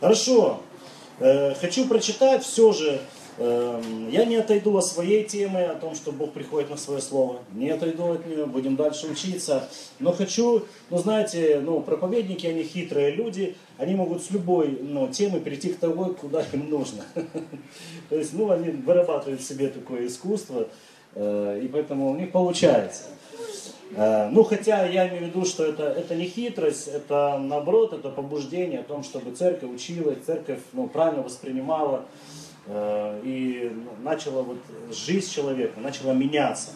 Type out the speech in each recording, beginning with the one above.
Хорошо. Э, хочу прочитать все же. э, Я не отойду от своей темы, о том, что Бог приходит на свое слово. Не отойду от нее, будем дальше учиться. Но хочу, ну знаете, ну, проповедники, они хитрые люди, они могут с любой ну, темы перейти к тому, куда им нужно. То есть, ну, они вырабатывают себе такое искусство, э, и поэтому у них получается. Э, Ну, хотя я имею в виду, что это, это не хитрость, это наоборот, это побуждение о том, чтобы церковь училась, церковь ну, правильно воспринимала э, и начала вот жизнь человека, начала меняться.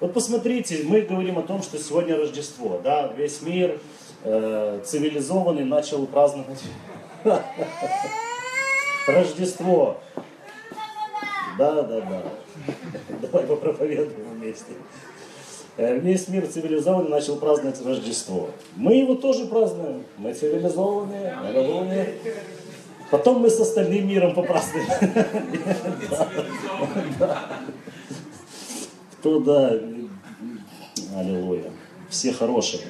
Вот посмотрите, мы говорим о том, что сегодня Рождество, да, весь мир э, цивилизованный начал праздновать Рождество. Да, да, да. Давай попроповедуем вместе. Э, Весь мир цивилизованный начал праздновать Рождество. Мы его тоже празднуем. Мы цивилизованные, аллилуйя. Потом мы с остальным миром попразднуем. Кто да, аллилуйя. Все хорошие.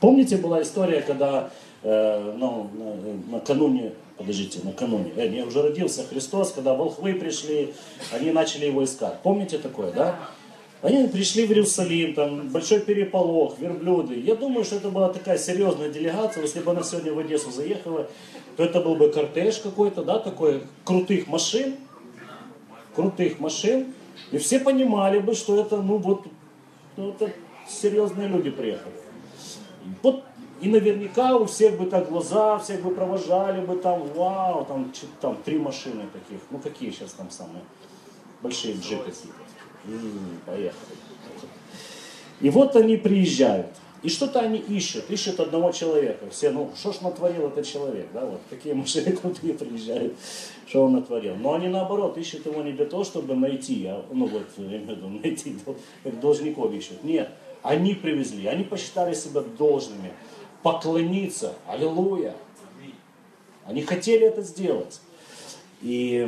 Помните, была история, когда э, ну, на- накануне, подождите, накануне, э, не, уже родился Христос, когда волхвы пришли, они начали его искать. Помните такое, да? Они пришли в Иерусалим, там большой переполох, верблюды. Я думаю, что это была такая серьезная делегация. Если бы она сегодня в Одессу заехала, то это был бы кортеж какой-то, да, такой, крутых машин, крутых машин. И все понимали бы, что это, ну вот, ну, это серьезные люди приехали. Вот и наверняка у всех бы так глаза, всех бы провожали бы там, вау, там, там три машины таких. Ну какие сейчас там самые большие джипы какие-то. Поехали. И вот они приезжают. И что-то они ищут, ищут одного человека. Все, ну, что ж натворил этот человек, да, вот такие машины крутые приезжают, что он натворил. Но они наоборот ищут его не для того, чтобы найти, а, ну вот, я имею в виду, найти, как должников ищут. Нет, они привезли, они посчитали себя должными поклониться, аллилуйя. Они хотели это сделать. И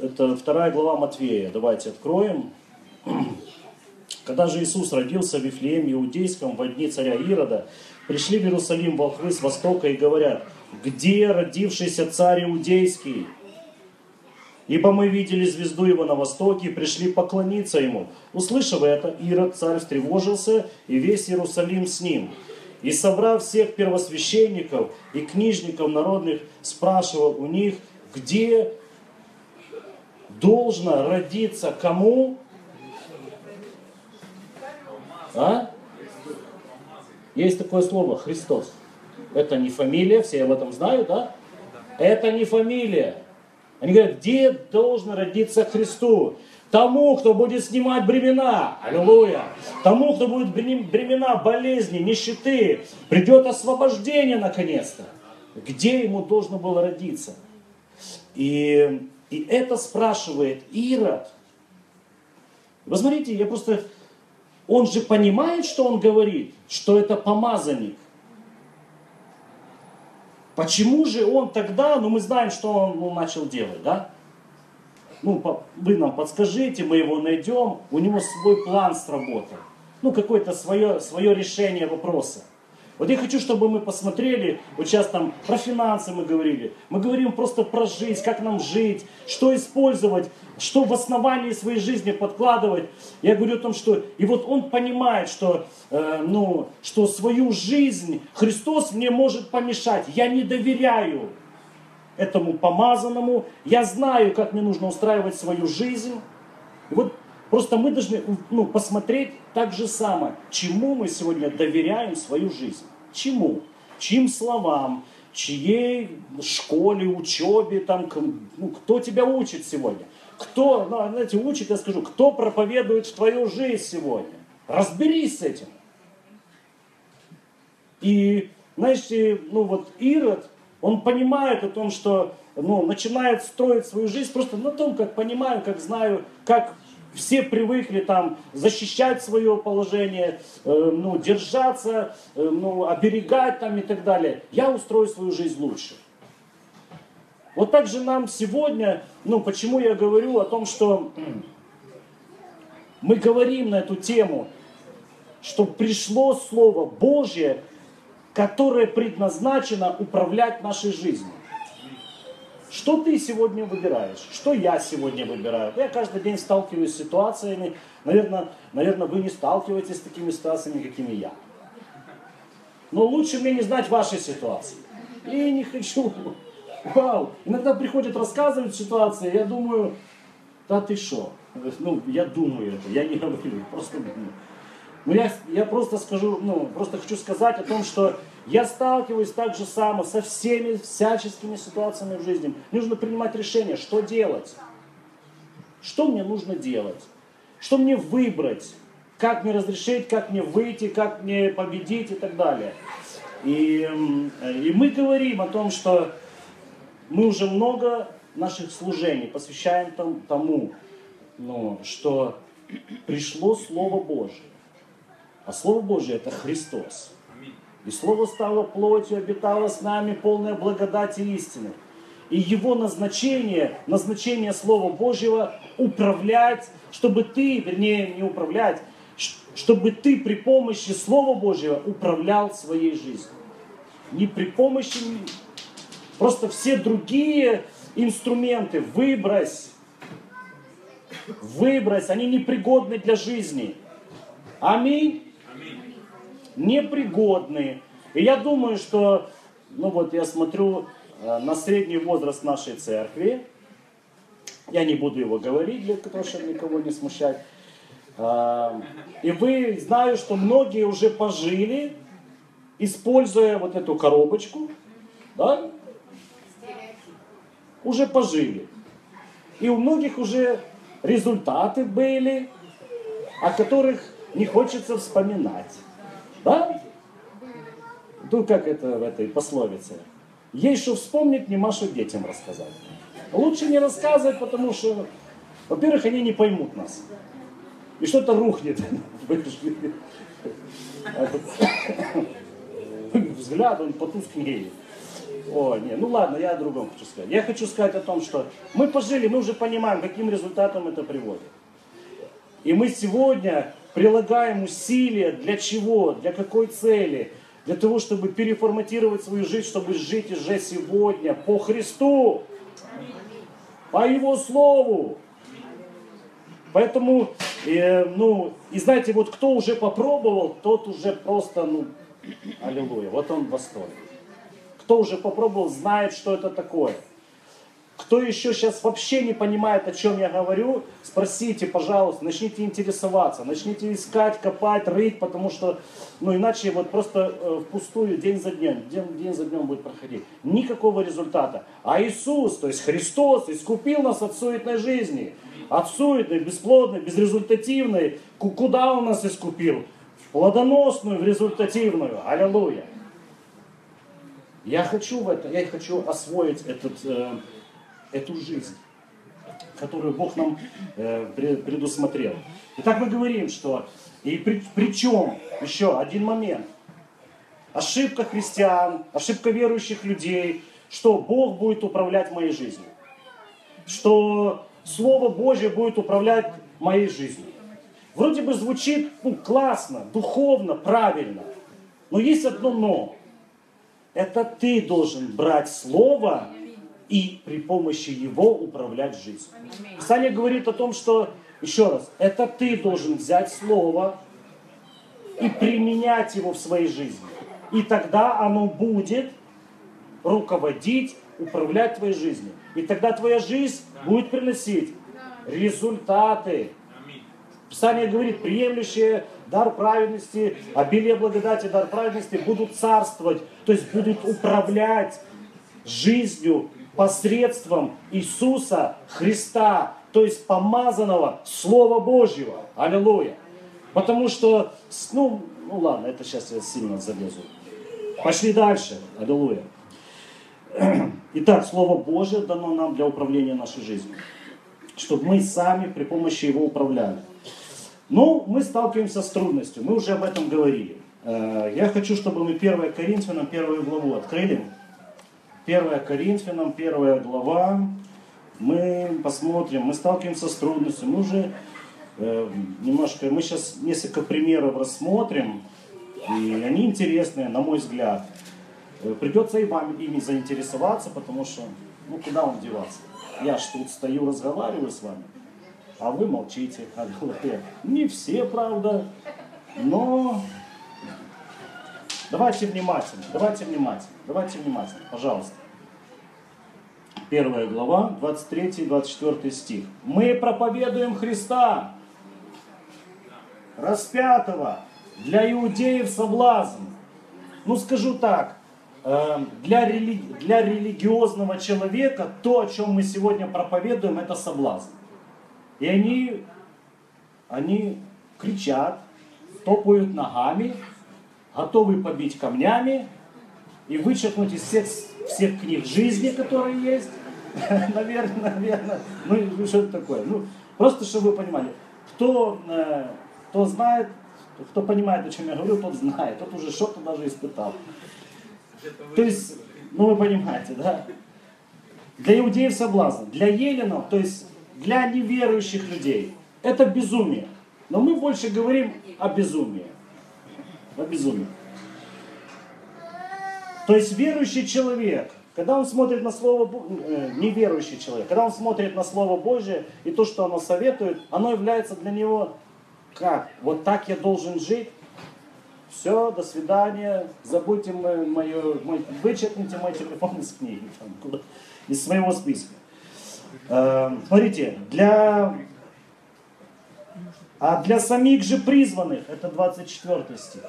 это вторая глава Матвея. Давайте откроем. Когда же Иисус родился в Вифлееме Иудейском во дни царя Ирода, пришли в Иерусалим волхвы с востока и говорят, где родившийся царь Иудейский? Ибо мы видели звезду его на востоке и пришли поклониться ему. Услышав это, Ирод, царь, встревожился, и весь Иерусалим с ним. И собрав всех первосвященников и книжников народных, спрашивал у них, где должно родиться кому? А? Есть такое слово Христос. Это не фамилия, все об этом знают, да? Это не фамилия. Они говорят, где должен родиться Христу? Тому, кто будет снимать бремена. Аллилуйя. Тому, кто будет брем- бремена болезни, нищеты. Придет освобождение наконец-то. Где ему должно было родиться? И, и это спрашивает Ирод. Вы смотрите, я просто... Он же понимает, что он говорит, что это помазанник. Почему же он тогда, ну мы знаем, что он ну, начал делать, да? Ну, вы нам подскажите, мы его найдем, у него свой план сработал. Ну, какое-то свое, свое решение вопроса. Вот я хочу, чтобы мы посмотрели, вот сейчас там про финансы мы говорили, мы говорим просто про жизнь, как нам жить, что использовать, что в основании своей жизни подкладывать. Я говорю о том, что и вот он понимает, что, э, ну, что свою жизнь Христос мне может помешать. Я не доверяю этому помазанному, я знаю, как мне нужно устраивать свою жизнь. И вот просто мы должны ну, посмотреть так же самое, чему мы сегодня доверяем свою жизнь. Чему? Чьим словам, чьей школе, учебе, там, ну, кто тебя учит сегодня? Кто, ну, знаете, учит, я скажу, кто проповедует в твою жизнь сегодня? Разберись с этим. И, знаете, ну вот Ирод, он понимает о том, что ну, начинает строить свою жизнь просто на том, как понимаю, как знаю, как все привыкли там защищать свое положение, э, ну, держаться, э, ну, оберегать там и так далее. Я устрою свою жизнь лучше. Вот так же нам сегодня, ну, почему я говорю о том, что мы говорим на эту тему, что пришло Слово Божье которое предназначено управлять нашей жизнью. Что ты сегодня выбираешь? Что я сегодня выбираю? Я каждый день сталкиваюсь с ситуациями. Наверное, наверное, вы не сталкиваетесь с такими ситуациями, какими я. Но лучше мне не знать вашей ситуации. И не хочу. Вау. Иногда приходят рассказывать ситуации, я думаю, да ты что? Ну, я думаю это, я не говорю, просто думаю. Но я, я просто скажу, ну, просто хочу сказать о том, что я сталкиваюсь так же само со всеми всяческими ситуациями в жизни. Нужно принимать решение, что делать. Что мне нужно делать? Что мне выбрать? Как мне разрешить, как мне выйти, как мне победить и так далее. И, и мы говорим о том, что мы уже много наших служений посвящаем тому, ну, что пришло Слово Божие. А Слово Божие это Христос. И Слово стало плотью, обитало с нами, полная благодати и истины. И его назначение, назначение Слова Божьего управлять, чтобы ты, вернее, не управлять, чтобы ты при помощи Слова Божьего управлял своей жизнью. Не при помощи, просто все другие инструменты выбрось. Выбрось, они непригодны для жизни. Аминь непригодны. И я думаю, что, ну вот я смотрю э, на средний возраст нашей церкви, я не буду его говорить, для того, чтобы никого не смущать. Э, и вы, знаю, что многие уже пожили, используя вот эту коробочку, да? Уже пожили. И у многих уже результаты были, о которых не хочется вспоминать. Да? Ну, как это в этой пословице? Есть что вспомнить, нема что детям рассказать. Лучше не рассказывать, потому что, во-первых, они не поймут нас. И что-то рухнет Взгляд, он потускнеет. О, не, ну ладно, я о другом хочу сказать. Я хочу сказать о том, что мы пожили, мы уже понимаем, каким результатом это приводит. И мы сегодня прилагаем усилия для чего, для какой цели? Для того, чтобы переформатировать свою жизнь, чтобы жить уже сегодня по Христу, по Его Слову. Поэтому, э, ну, и знаете, вот кто уже попробовал, тот уже просто, ну, аллилуйя, вот он в восторге. Кто уже попробовал, знает, что это такое. Кто еще сейчас вообще не понимает, о чем я говорю, спросите, пожалуйста, начните интересоваться, начните искать, копать, рыть, потому что, ну иначе вот просто э, впустую день за днем, день, день за днем будет проходить. Никакого результата. А Иисус, то есть Христос, искупил нас от суетной жизни, от суетной, бесплодной, безрезультативной. Куда Он нас искупил? В плодоносную, в результативную. Аллилуйя. Я хочу в это, я хочу освоить этот э, эту жизнь, которую Бог нам э, предусмотрел. Итак, мы говорим, что и при, причем еще один момент. Ошибка христиан, ошибка верующих людей, что Бог будет управлять моей жизнью. Что Слово Божье будет управлять моей жизнью. Вроде бы звучит ну, классно, духовно, правильно. Но есть одно но. Это ты должен брать Слово и при помощи его управлять жизнью. Писание говорит о том, что, еще раз, это ты должен взять слово и применять его в своей жизни. И тогда оно будет руководить, управлять твоей жизнью. И тогда твоя жизнь будет приносить результаты. Писание говорит, приемлющие дар праведности, обилие благодати, дар праведности будут царствовать, то есть будут управлять жизнью посредством Иисуса Христа, то есть помазанного Слова Божьего. Аллилуйя. Потому что, ну, ну ладно, это сейчас я сильно залезу. Пошли дальше. Аллилуйя. Итак, Слово Божье дано нам для управления нашей жизнью. Чтобы мы сами при помощи его управляли. Ну, мы сталкиваемся с трудностью. Мы уже об этом говорили. Э, я хочу, чтобы мы 1 Коринфянам, первую главу открыли. 1 Коринфянам, 1 глава, мы посмотрим, мы сталкиваемся с трудностью, мы уже э, немножко, мы сейчас несколько примеров рассмотрим, И они интересные, на мой взгляд. Э, Придется и вам ими заинтересоваться, потому что, ну, куда вам деваться? Я ж тут стою, разговариваю с вами, а вы молчите о. Не все, правда, но давайте внимательно, давайте внимательно, давайте внимательно, пожалуйста. Первая глава, 23-24 стих. Мы проповедуем Христа, распятого, для иудеев соблазн. Ну скажу так, э, для, рели... для религиозного человека то, о чем мы сегодня проповедуем, это соблазн. И они, они кричат, топают ногами, готовы побить камнями и вычеркнуть из всех, всех книг жизни, которые есть. Наверное, наверное. Ну, что это такое? Ну, просто, чтобы вы понимали. Кто, э, кто знает, кто понимает, о чем я говорю, тот знает. Тот уже что-то даже испытал. То есть, ну вы понимаете, да? Для иудеев соблазн, для еленов, то есть для неверующих людей, это безумие. Но мы больше говорим о безумии. О безумии. То есть верующий человек, когда он смотрит на Слово Божье, э, неверующий человек, когда он смотрит на Слово Божье и то, что оно советует, оно является для него как? Вот так я должен жить? Все, до свидания, забудьте мое, мой, вычеркните мой телефон из книги, там, из своего списка. Э, смотрите, для, а для самих же призванных, это 24 стих,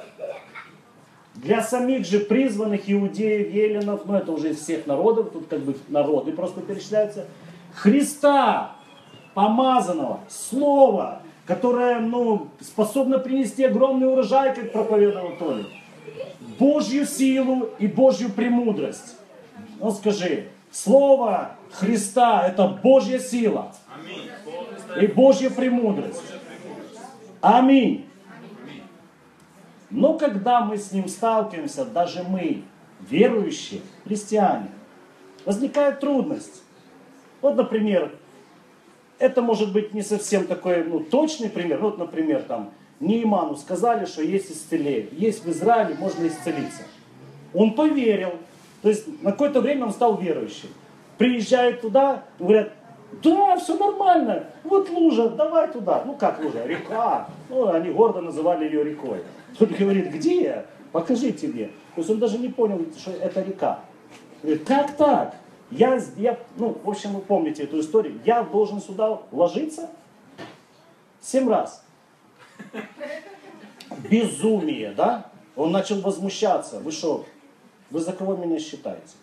для самих же призванных иудеев, еленов, ну это уже из всех народов, тут как бы народы просто перечисляются, Христа, помазанного, Слова, которое ну, способно принести огромный урожай, как проповедовал Толя, Божью силу и Божью премудрость. Ну скажи, Слово Христа – это Божья сила и Божья премудрость. Аминь. Но когда мы с ним сталкиваемся, даже мы, верующие, христиане, возникает трудность. Вот, например, это может быть не совсем такой ну, точный пример. Вот, например, там, Нейману сказали, что есть исцеление. Есть в Израиле, можно исцелиться. Он поверил. То есть на какое-то время он стал верующим. Приезжает туда, говорят, да, все нормально. Вот лужа, давай туда. Ну как лужа? Река. Ну, они гордо называли ее рекой. Он говорит, где? Покажите мне. То есть он даже не понял, что это река. Говорит, как так? Я, я, ну, в общем, вы помните эту историю. Я должен сюда ложиться семь раз. Безумие, да? Он начал возмущаться. Вы что, вы за кого меня считаете?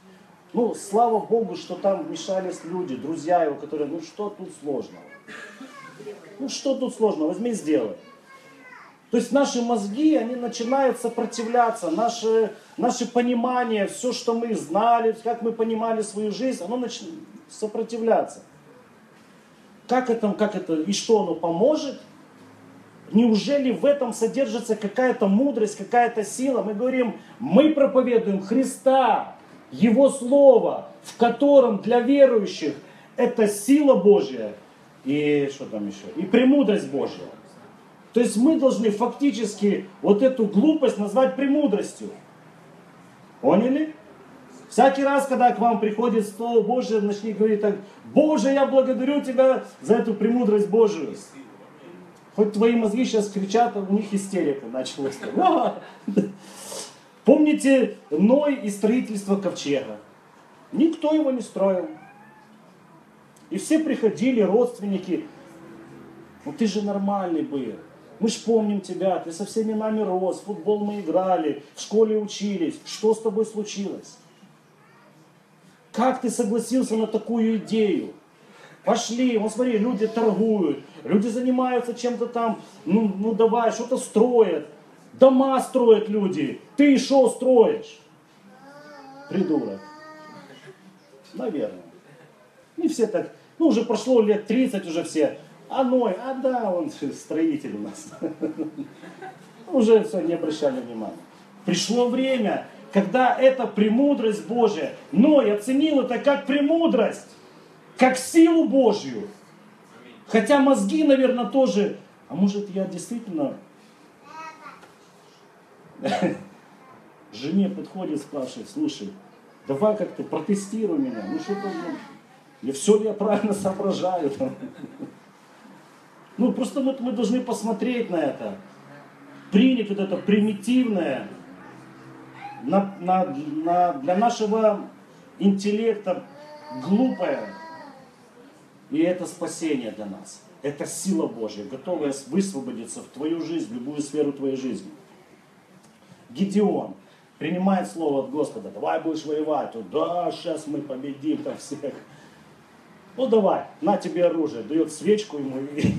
Ну, слава Богу, что там вмешались люди, друзья его, которые, ну что тут сложного? Ну что тут сложного? Возьми, сделай. То есть наши мозги, они начинают сопротивляться, наши, наше понимание, все, что мы знали, как мы понимали свою жизнь, оно начинает сопротивляться. Как это, как это и что оно поможет? Неужели в этом содержится какая-то мудрость, какая-то сила? Мы говорим, мы проповедуем Христа, Его Слово, в котором для верующих это сила Божья и что там еще? И премудрость Божья. То есть мы должны фактически вот эту глупость назвать премудростью. Поняли? Всякий раз, когда к вам приходит Слово Божье, начни говорить так, Боже, я благодарю Тебя за эту премудрость Божию. Хоть твои мозги сейчас кричат, у них истерика началась. Помните Ной и строительство ковчега? Никто его не строил. И все приходили, родственники. Ну ты же нормальный был. Мы ж помним тебя, ты со всеми нами рос, в футбол мы играли, в школе учились. Что с тобой случилось? Как ты согласился на такую идею? Пошли, вот смотри, люди торгуют, люди занимаются чем-то там, ну, ну давай, что-то строят. Дома строят люди, ты что строишь? Придурок. Наверное. Не все так, ну уже прошло лет 30, уже все а Ной, а да, он строитель у нас. Уже все, не обращали внимания. Пришло время, когда эта премудрость Божия, Ной оценил это как премудрость, как силу Божью. Хотя мозги, наверное, тоже, а может я действительно, жене подходит, спрашивает, слушай, давай как-то протестируй меня, ну что-то, ну, я все ли я правильно соображаю там. Ну, просто вот мы должны посмотреть на это, принять вот это примитивное, на, на, на, для нашего интеллекта глупое, и это спасение для нас. Это сила Божья, готовая высвободиться в твою жизнь, в любую сферу твоей жизни. Гедеон принимает слово от Господа, давай будешь воевать, да, сейчас мы победим там всех. Ну давай, на тебе оружие, дает свечку ему и,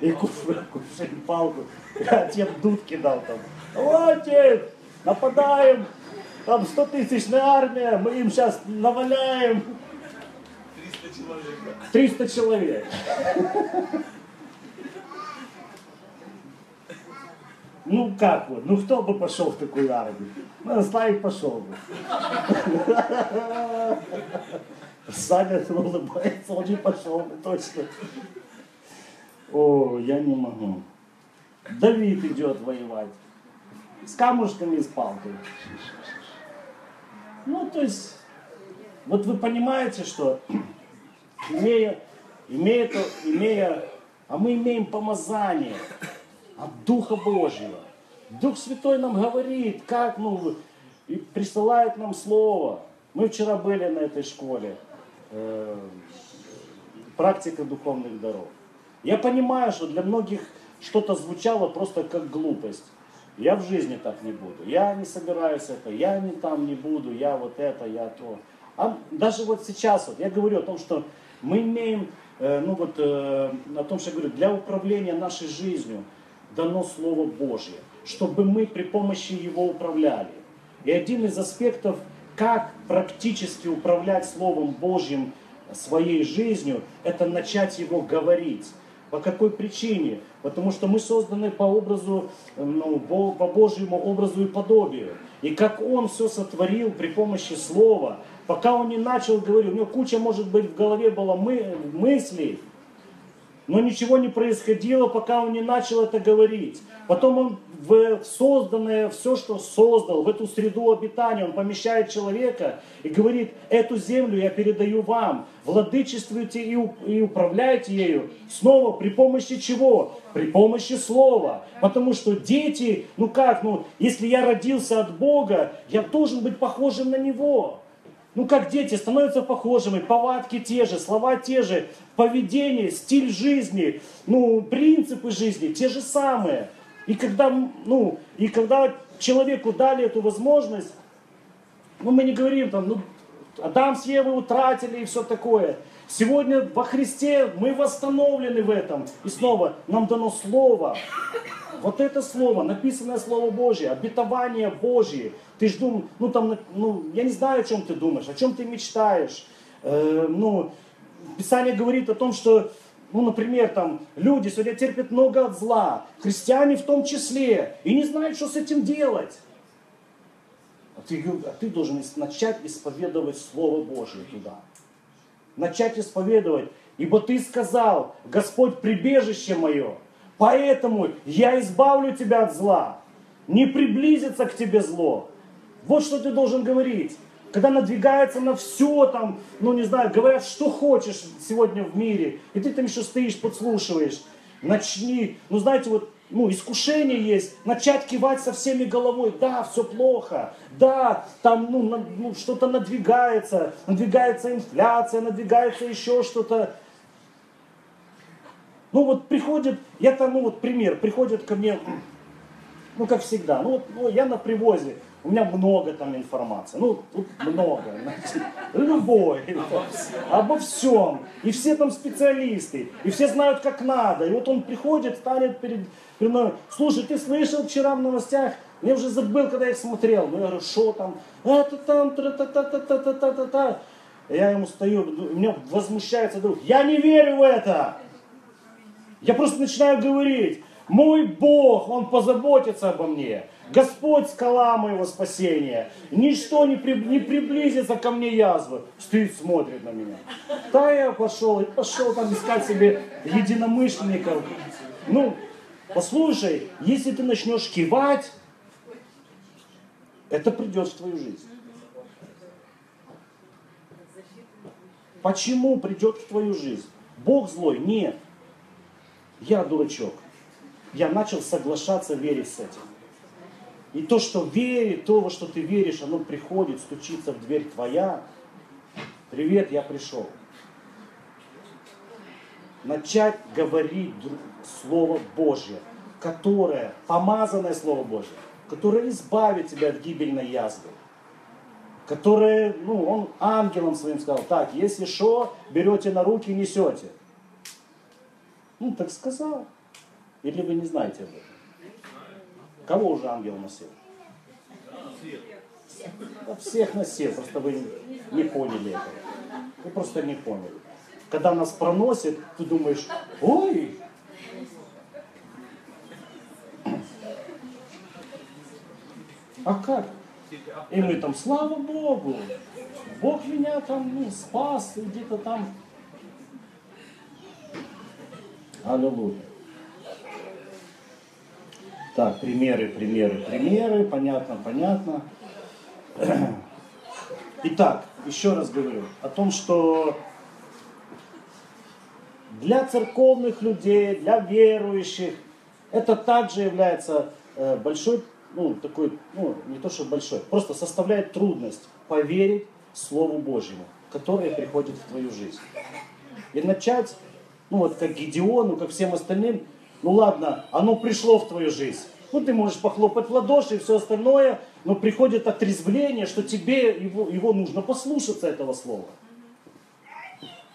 и кувшин, кувшин, палку. Тебе дудки дал там. Давайте, нападаем, там 100 тысячная армия, мы им сейчас наваляем. 300 человек. 300 человек. Ну как вот, ну кто бы пошел в такую армию? Ну, Славик пошел бы. Саня улыбается, он не пошел бы точно. О, я не могу. Давид идет воевать. С камушками и с палкой. Ну, то есть, вот вы понимаете, что имея, имея, то, имея, а мы имеем помазание от Духа Божьего. Дух Святой нам говорит, как, ну, и присылает нам Слово. Мы вчера были на этой школе, э, практика духовных даров. Я понимаю, что для многих что-то звучало просто как глупость. Я в жизни так не буду. Я не собираюсь это, я не там не буду, я вот это, я то. А даже вот сейчас, вот, я говорю о том, что мы имеем, э, ну вот, э, о том, что я говорю, для управления нашей жизнью дано Слово Божье, чтобы мы при помощи его управляли. И один из аспектов, как практически управлять Словом Божьим своей жизнью, это начать его говорить. По какой причине? Потому что мы созданы по образу, ну, по Божьему образу и подобию. И как Он все сотворил при помощи Слова, пока Он не начал говорить, у него куча, может быть, в голове было мы, мыслей, но ничего не происходило, пока он не начал это говорить. Потом он в созданное, все, что создал, в эту среду обитания, он помещает человека и говорит, эту землю я передаю вам, владычествуйте и, управляйте ею. Снова при помощи чего? При помощи слова. Потому что дети, ну как, ну, если я родился от Бога, я должен быть похожим на Него. Ну, как дети становятся похожими, повадки те же, слова те же, поведение, стиль жизни, ну, принципы жизни те же самые. И когда, ну, и когда человеку дали эту возможность, ну, мы не говорим там, ну, Адам с Евой утратили и все такое. Сегодня во Христе мы восстановлены в этом. И снова нам дано Слово. Вот это Слово, написанное Слово Божье, обетование Божье. Ты ж думаешь, ну там, ну, я не знаю, о чем ты думаешь, о чем ты мечтаешь. Э, ну, Писание говорит о том, что, ну, например, там, люди сегодня терпят много от зла, христиане в том числе, и не знают, что с этим делать. А ты, а ты должен начать исповедовать Слово Божье туда начать исповедовать. Ибо ты сказал, Господь прибежище мое, поэтому я избавлю тебя от зла. Не приблизится к тебе зло. Вот что ты должен говорить. Когда надвигается на все там, ну не знаю, говорят, что хочешь сегодня в мире, и ты там еще стоишь, подслушиваешь. Начни, ну знаете, вот ну, искушение есть, начать кивать со всеми головой, да, все плохо, да, там ну, на, ну, что-то надвигается, надвигается инфляция, надвигается еще что-то. Ну вот приходит, я там, ну вот пример, приходит ко мне, ну как всегда, ну, вот, ну я на привозе, у меня много там информации, ну тут много, знаете, любой, обо всем, и все там специалисты, и все знают как надо, и вот он приходит, станет перед, перед мной, слушай, ты слышал вчера в новостях, я уже забыл, когда я их смотрел, ну я говорю, что там, это там, та-та-та-та-та-та-та-та, я ему стою, меня возмущается друг, я не верю в это, я просто начинаю говорить, мой Бог, Он позаботится обо мне. Господь скала моего спасения. Ничто не, при, не приблизится ко мне язвы. Стоит, смотрит на меня. Да я пошел, и пошел там искать себе единомышленников. Ну, послушай, если ты начнешь кивать, это придет в твою жизнь. Почему придет в твою жизнь? Бог злой? Нет. Я дурачок. Я начал соглашаться верить с этим. И то, что верит, то, во что ты веришь, оно приходит, стучится в дверь твоя. Привет, я пришел. Начать говорить Слово Божье, которое, помазанное Слово Божье, которое избавит тебя от гибельной язвы которое, ну, он ангелом своим сказал, так, если что, берете на руки, несете. Ну, так сказал. Или вы не знаете об этом? Кого уже ангел носил? Да всех носил, просто вы не поняли этого. Вы просто не поняли. Когда нас проносит, ты думаешь, ой, а как? И мы там, слава Богу, Бог меня там ну, спас, где-то там. Аллилуйя. Так, примеры, примеры, примеры, понятно, понятно. Итак, еще раз говорю о том, что для церковных людей, для верующих, это также является э, большой ну, такой, ну, не то что большой, просто составляет трудность поверить Слову Божьему, которое приходит в твою жизнь. И начать, ну вот как Гедеону, как всем остальным, ну ладно, оно пришло в твою жизнь. Ну ты можешь похлопать в ладоши и все остальное, но приходит отрезвление, что тебе его, его нужно послушаться этого слова.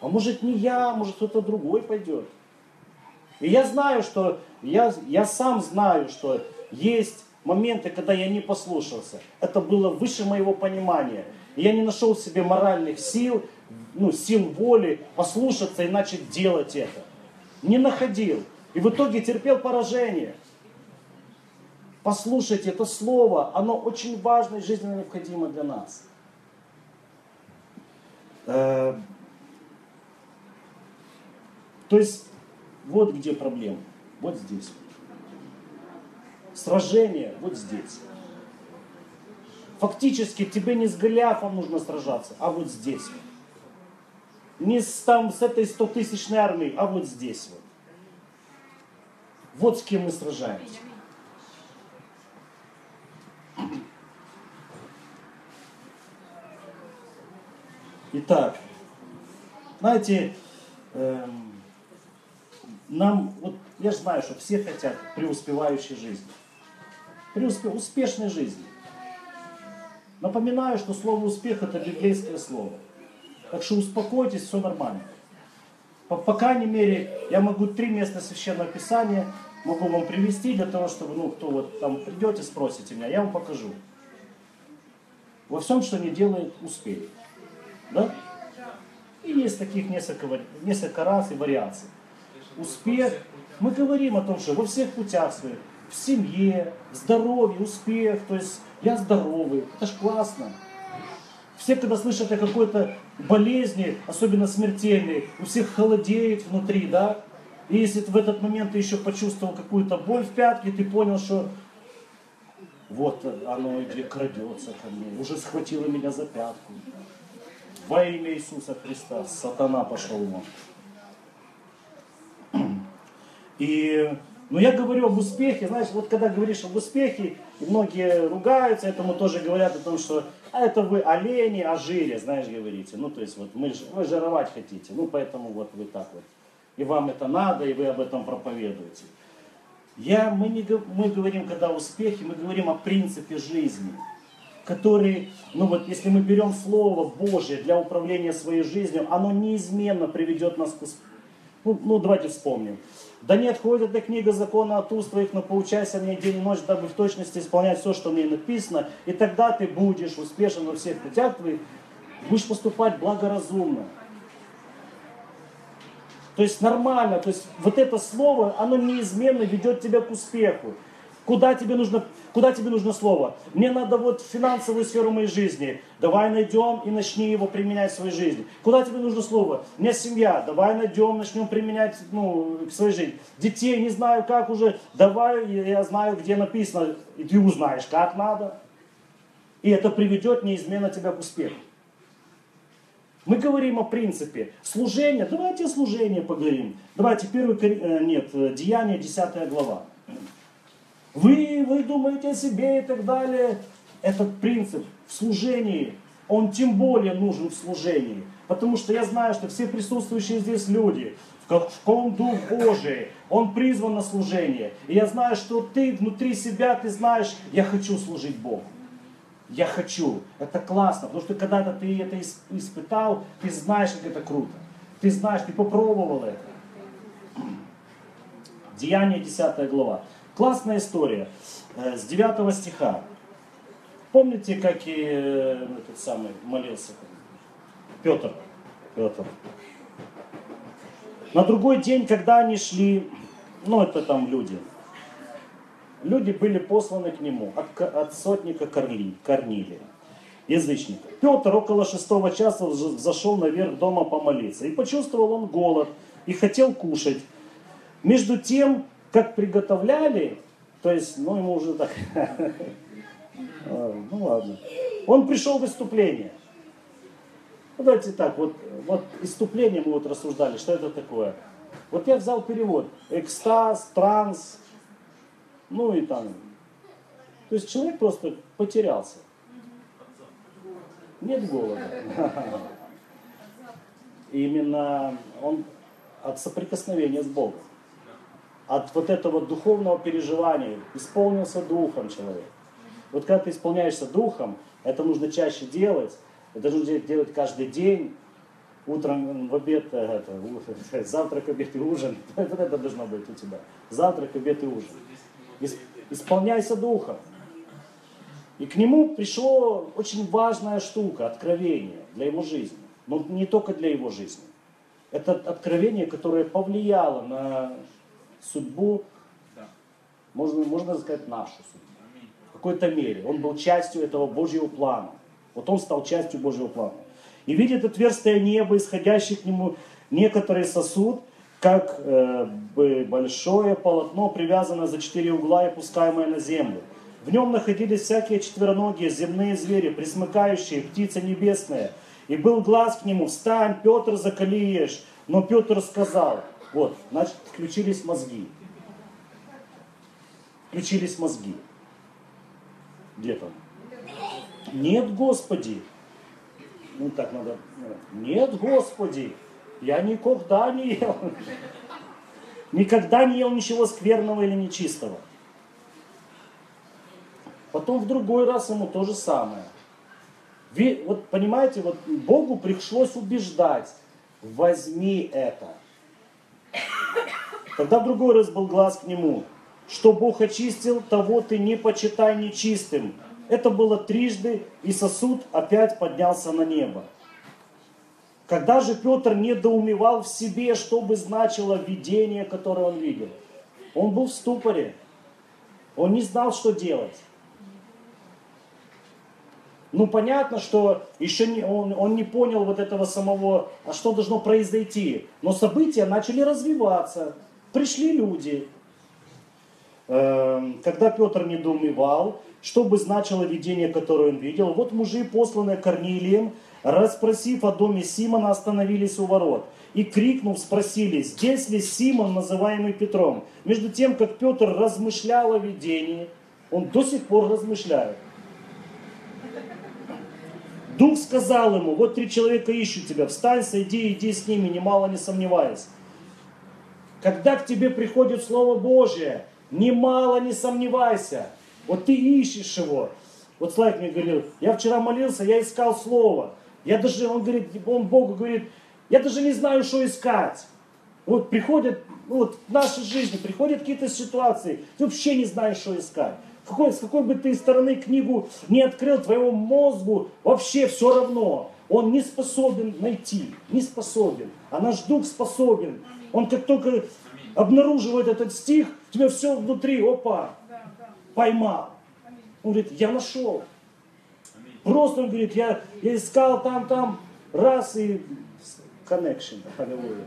А может не я, может кто-то другой пойдет. И я знаю, что, я, я сам знаю, что есть моменты, когда я не послушался. Это было выше моего понимания. Я не нашел в себе моральных сил, ну, сил воли послушаться и начать делать это. Не находил. И в итоге терпел поражение. Послушайте, это слово, оно очень важно и жизненно необходимо для нас. Э, то есть, вот где проблема. Вот здесь сражение вот здесь. Фактически тебе не с Голиафом нужно сражаться, а вот здесь. Не с, там, с этой стотысячной армией, а вот здесь вот. Вот с кем мы сражаемся. Итак, знаете, эм, нам, вот я же знаю, что все хотят преуспевающей жизни преуспе... успешной жизни. Напоминаю, что слово успех это библейское слово. Так что успокойтесь, все нормально. По, по крайней мере, я могу три места священного писания могу вам привести для того, чтобы, ну, кто вот там придете, спросите меня, я вам покажу. Во всем, что не делает успех. Да? И есть таких несколько, несколько раз и вариаций. Успех. Мы говорим о том, что во всех путях своих в семье, здоровье, успех, то есть я здоровый, это ж классно. Все, когда слышат о какой-то болезни, особенно смертельной, у всех холодеет внутри, да? И если в этот момент ты еще почувствовал какую-то боль в пятке, ты понял, что вот оно где крадется ко мне, уже схватило меня за пятку. Во имя Иисуса Христа сатана пошел вон. И но я говорю об успехе, знаешь, вот когда говоришь об успехе, и многие ругаются, этому тоже говорят о том, что а это вы олени о жире, знаешь, говорите. Ну, то есть вот мы, вы жировать хотите, ну, поэтому вот вы так вот. И вам это надо, и вы об этом проповедуете. Я, мы, не, мы говорим, когда успехи, мы говорим о принципе жизни, который, ну вот если мы берем Слово Божье для управления своей жизнью, оно неизменно приведет нас к успеху. Ну, ну давайте вспомним. Да не отходит эта книга закона от уст твоих, но поучайся мне день и ночь, дабы в точности исполнять все, что мне написано, и тогда ты будешь успешен во всех путях твоих, будешь поступать благоразумно. То есть нормально, то есть вот это слово, оно неизменно ведет тебя к успеху. Куда тебе нужно, куда тебе нужно слово? Мне надо вот финансовую сферу моей жизни. Давай найдем и начни его применять в своей жизни. Куда тебе нужно слово? Мне семья. Давай найдем, начнем применять ну, в своей жизни. Детей не знаю как уже. Давай, я знаю, где написано. И ты узнаешь, как надо. И это приведет неизменно тебя к успеху. Мы говорим о принципе служения. Давайте о служении поговорим. Давайте первый, э, нет, э, Деяние, 10 глава. Вы, вы думаете о себе и так далее. Этот принцип в служении, он тем более нужен в служении. Потому что я знаю, что все присутствующие здесь люди, в каком Дух Божий, Он призван на служение. И я знаю, что ты внутри себя, ты знаешь, я хочу служить Богу. Я хочу. Это классно, потому что когда-то ты это испытал, ты знаешь, как это круто. Ты знаешь, ты попробовал это. Деяние 10 глава. Классная история. Э, с 9 стиха. Помните, как и э, этот самый молился Петр? Петр. На другой день, когда они шли, ну это там люди, люди были посланы к нему от, от сотника Корли, Корнилия, язычника. Петр около шестого часа зашел наверх дома помолиться. И почувствовал он голод и хотел кушать. Между тем, как приготовляли, то есть, ну ему уже так, ну ладно, он пришел в выступление. Ну, давайте так, вот, вот иступление мы вот рассуждали, что это такое. Вот я взял перевод. Экстаз, транс, ну и там. То есть человек просто потерялся. Нет голода. Именно он от соприкосновения с Богом. От вот этого духовного переживания исполнился духом человек. Вот когда ты исполняешься духом, это нужно чаще делать, это нужно делать каждый день, утром, в обед, э, это, завтрак, обед и ужин. Вот это должно быть у тебя. Завтрак, обед и ужин. Исполняйся духом. И к нему пришло очень важная штука, откровение для его жизни. Но не только для его жизни. Это откровение, которое повлияло на судьбу, можно, можно сказать, нашу судьбу. В какой-то мере. Он был частью этого Божьего плана. Вот он стал частью Божьего плана. И видит отверстие неба, исходящий к нему некоторый сосуд, как э, бы большое полотно, привязанное за четыре угла и пускаемое на землю. В нем находились всякие четвероногие земные звери, присмыкающие, птицы небесные. И был глаз к нему, встань, Петр, закали Но Петр сказал, вот, значит, включились мозги. Включились мозги. Где там? Нет, Господи. Ну так надо. Нет, Господи. Я никогда не ел. Никогда не ел ничего скверного или нечистого. Потом в другой раз ему то же самое. Вот понимаете, вот Богу пришлось убеждать, возьми это. Тогда в другой раз был глаз к нему, что Бог очистил, того ты не почитай нечистым. Это было трижды, и сосуд опять поднялся на небо. Когда же Петр недоумевал в себе, что бы значило видение, которое он видел? Он был в ступоре. Он не знал, что делать. Ну, понятно, что еще не, он, он не понял вот этого самого, а что должно произойти. Но события начали развиваться. Пришли люди. Эм, когда Петр недоумевал, что бы значило видение, которое он видел, вот мужи, посланные Корнилием, расспросив о доме Симона, остановились у ворот. И крикнув, спросили, здесь ли Симон, называемый Петром? Между тем, как Петр размышлял о видении, он до сих пор размышляет. Дух сказал ему, вот три человека ищут тебя, встань, сойди, иди с ними, немало не сомневаясь. Когда к тебе приходит Слово Божие, немало не сомневайся. Вот ты ищешь его. Вот Славик мне говорил, я вчера молился, я искал Слово. Я даже, он говорит, он Богу говорит, я даже не знаю, что искать. Вот приходят, ну вот в нашей жизни приходят какие-то ситуации, ты вообще не знаешь, что искать. Какой, с какой бы ты стороны книгу не открыл, твоему мозгу вообще все равно. Он не способен найти, не способен. А наш дух способен. Он как только обнаруживает этот стих, у тебя все внутри, опа, поймал. Он говорит, я нашел. Просто он говорит, я, я искал там, там, раз и connection. Аллилуйя.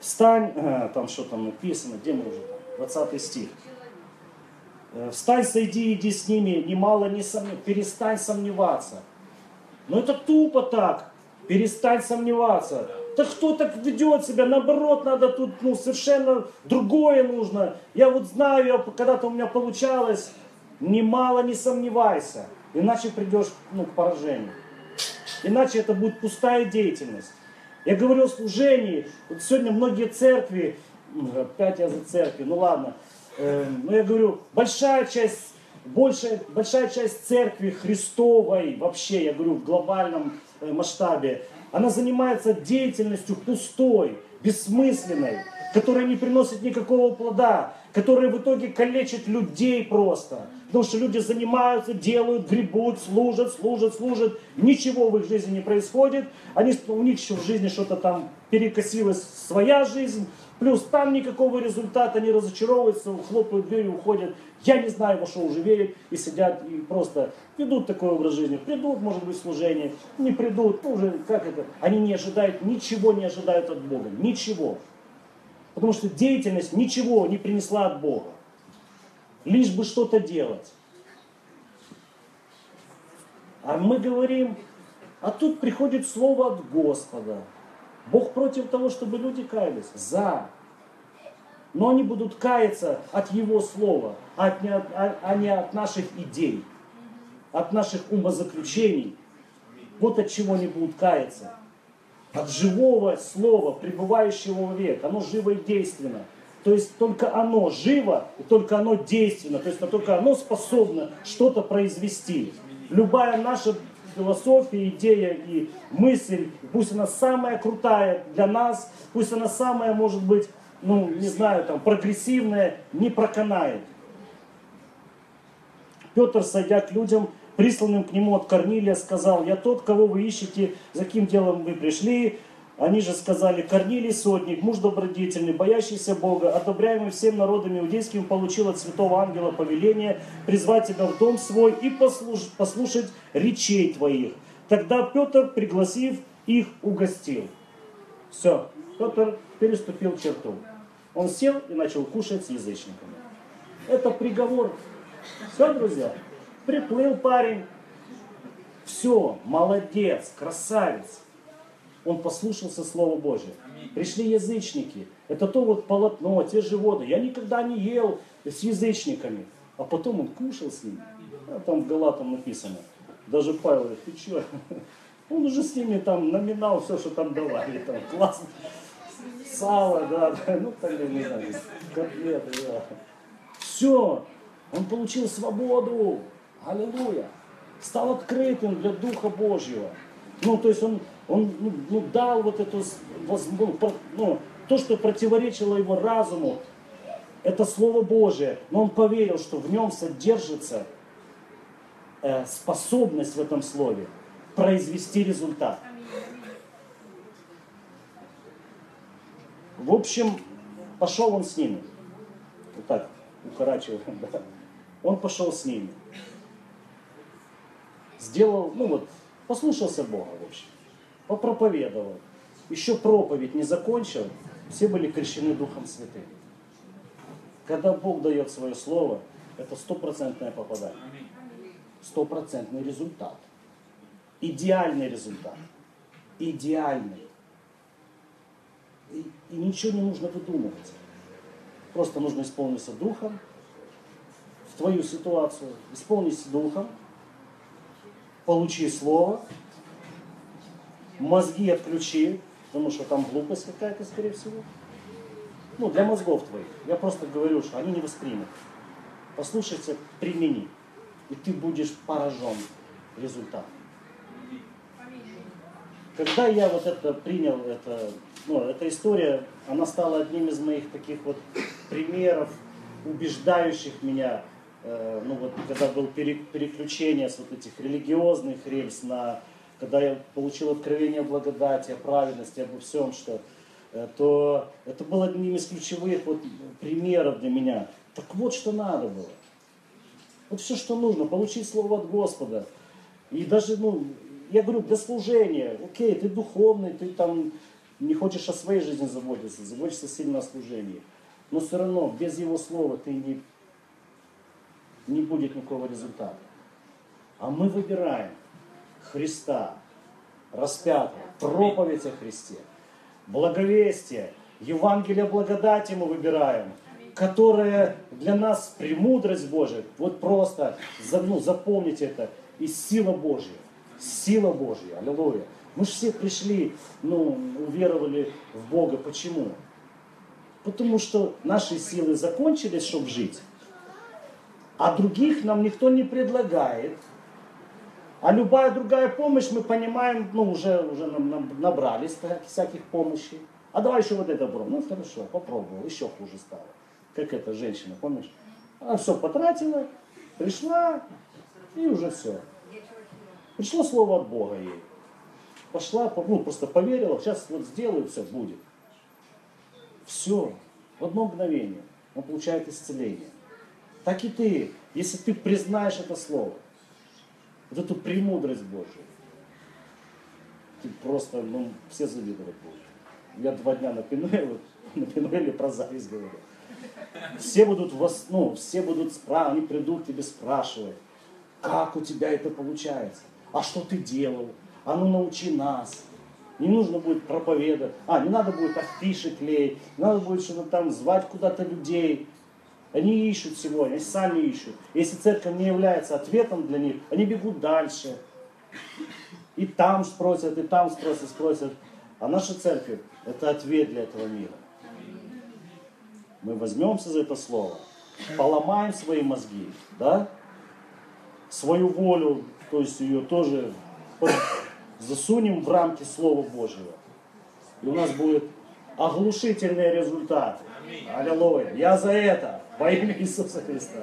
Встань, а, там что там написано, где мы уже, 20 стих. Э, Встань, сойди, иди с ними, немало не сомневайся, перестань сомневаться. Но это тупо так, перестань сомневаться. Да кто так ведет себя? Наоборот, надо тут ну, совершенно другое нужно. Я вот знаю, когда-то у меня получалось, немало не сомневайся. Иначе придешь ну, к поражению. Иначе это будет пустая деятельность. Я говорю о служении. Вот сегодня многие церкви, опять я за церкви, ну ладно. Э, но я говорю, большая часть, большая, большая часть церкви Христовой, вообще, я говорю, в глобальном масштабе, она занимается деятельностью пустой, бессмысленной, которая не приносит никакого плода, которая в итоге калечит людей просто. Потому что люди занимаются, делают, гребут, служат, служат, служат. Ничего в их жизни не происходит. Они, у них еще в жизни что-то там перекосилась своя жизнь. Плюс там никакого результата, они разочаровываются, хлопают дверью, уходят. Я не знаю, во что уже верить. И сидят и просто ведут такой образ жизни. Придут, может быть, служение, не придут. Ну, уже как это? Они не ожидают, ничего не ожидают от Бога. Ничего. Потому что деятельность ничего не принесла от Бога. Лишь бы что-то делать. А мы говорим, а тут приходит слово от Господа. Бог против того, чтобы люди каялись. За. Но они будут каяться от Его слова, а, не от, а, а не от наших идей, от наших умозаключений. Вот от чего они будут каяться. От живого слова, пребывающего век. Оно живо и действенно. То есть только оно живо и только оно действенно. То есть только оно способно что-то произвести. Любая наша философия, идея и мысль, пусть она самая крутая для нас, пусть она самая, может быть, ну, не знаю, там, прогрессивная, не проканает. Петр, сойдя к людям, присланным к нему от Корнилия, сказал, «Я тот, кого вы ищете, за каким делом вы пришли». Они же сказали, Корнилий Сотник, муж добродетельный, боящийся Бога, одобряемый всем народами иудейским, получил от святого ангела повеление призвать тебя в дом свой и послушать, послушать речей твоих. Тогда Петр, пригласив их, угостил. Все, Петр переступил черту. Он сел и начал кушать с язычниками. Это приговор. Все, друзья, приплыл парень. Все, молодец, красавец он послушался Слова Божия. Пришли язычники. Это то вот полотно, те же воды. Я никогда не ел с язычниками. А потом он кушал с ними. А там в Галатам написано. Даже Павел говорит, ты что? Он уже с ними там номинал все, что там давали. Там классно. Сало, да, да. Ну, там, я не знаю, котлеты, да. Все. Он получил свободу. Аллилуйя. Стал открытым для Духа Божьего. Ну, то есть он он ну, ну, дал вот эту, ну, то, что противоречило его разуму, это Слово Божие, но он поверил, что в нем содержится э, способность в этом Слове произвести результат. В общем, пошел он с ними. Вот так, укорачивая. Да. Он пошел с ними. Сделал, ну вот, послушался Бога, в общем попроповедовал. Еще проповедь не закончил, все были крещены Духом Святым. Когда Бог дает свое слово, это стопроцентное попадание. Стопроцентный результат. Идеальный результат. Идеальный. И, и ничего не нужно выдумывать. Просто нужно исполниться Духом в твою ситуацию. Исполнись Духом, получи Слово, мозги отключи, потому что там глупость какая-то, скорее всего. Ну, для мозгов твоих. Я просто говорю, что они не воспримут. Послушайте, примени. И ты будешь поражен результатом. Когда я вот это принял, это, ну, эта история, она стала одним из моих таких вот примеров, убеждающих меня, ну вот, когда был переключение с вот этих религиозных рельс на когда я получил откровение благодати, о праведности, обо всем, что, э, то это было одним из ключевых вот примеров для меня. Так вот, что надо было. Вот все, что нужно, получить слово от Господа. И даже, ну, я говорю, для служения. Окей, ты духовный, ты там не хочешь о своей жизни заботиться, заботишься сильно о служении. Но все равно, без Его слова ты не, не будет никакого результата. А мы выбираем Христа, распятого, проповедь о Христе, благовестие, Евангелие благодати мы выбираем, которое для нас премудрость Божия. Вот просто ну, запомните это. И сила Божья. Сила Божья. Аллилуйя. Мы же все пришли, ну, уверовали в Бога. Почему? Потому что наши силы закончились, чтобы жить. А других нам никто не предлагает. А любая другая помощь, мы понимаем, ну, уже, уже нам, нам набрались всяких помощей. А давай еще вот это попробуем. Ну, хорошо, попробовал, еще хуже стало. Как эта женщина, помнишь? Она все потратила, пришла, и уже все. Пришло слово от Бога ей. Пошла, по- ну, просто поверила, сейчас вот сделаю, все будет. Все, в одно мгновение он получает исцеление. Так и ты, если ты признаешь это слово, вот эту премудрость Божию, ты просто, ну, все завидовать будут. Я два дня на Пинуэле, на Пинуэле про зависть говорю. Все будут, вас, ну, все будут спрашивать, они придут тебе спрашивать, как у тебя это получается, а что ты делал, а ну научи нас. Не нужно будет проповедовать, а, не надо будет афиши клеить, не надо будет что-то там звать куда-то людей. Они ищут сегодня, они сами ищут. Если церковь не является ответом для них, они бегут дальше. И там спросят, и там спросят, спросят. А наша церковь – это ответ для этого мира. Мы возьмемся за это слово, поломаем свои мозги, да? Свою волю, то есть ее тоже засунем в рамки Слова Божьего. И у нас будет оглушительный результат. Аллилуйя. Я за это. Во имя Иисуса Христа.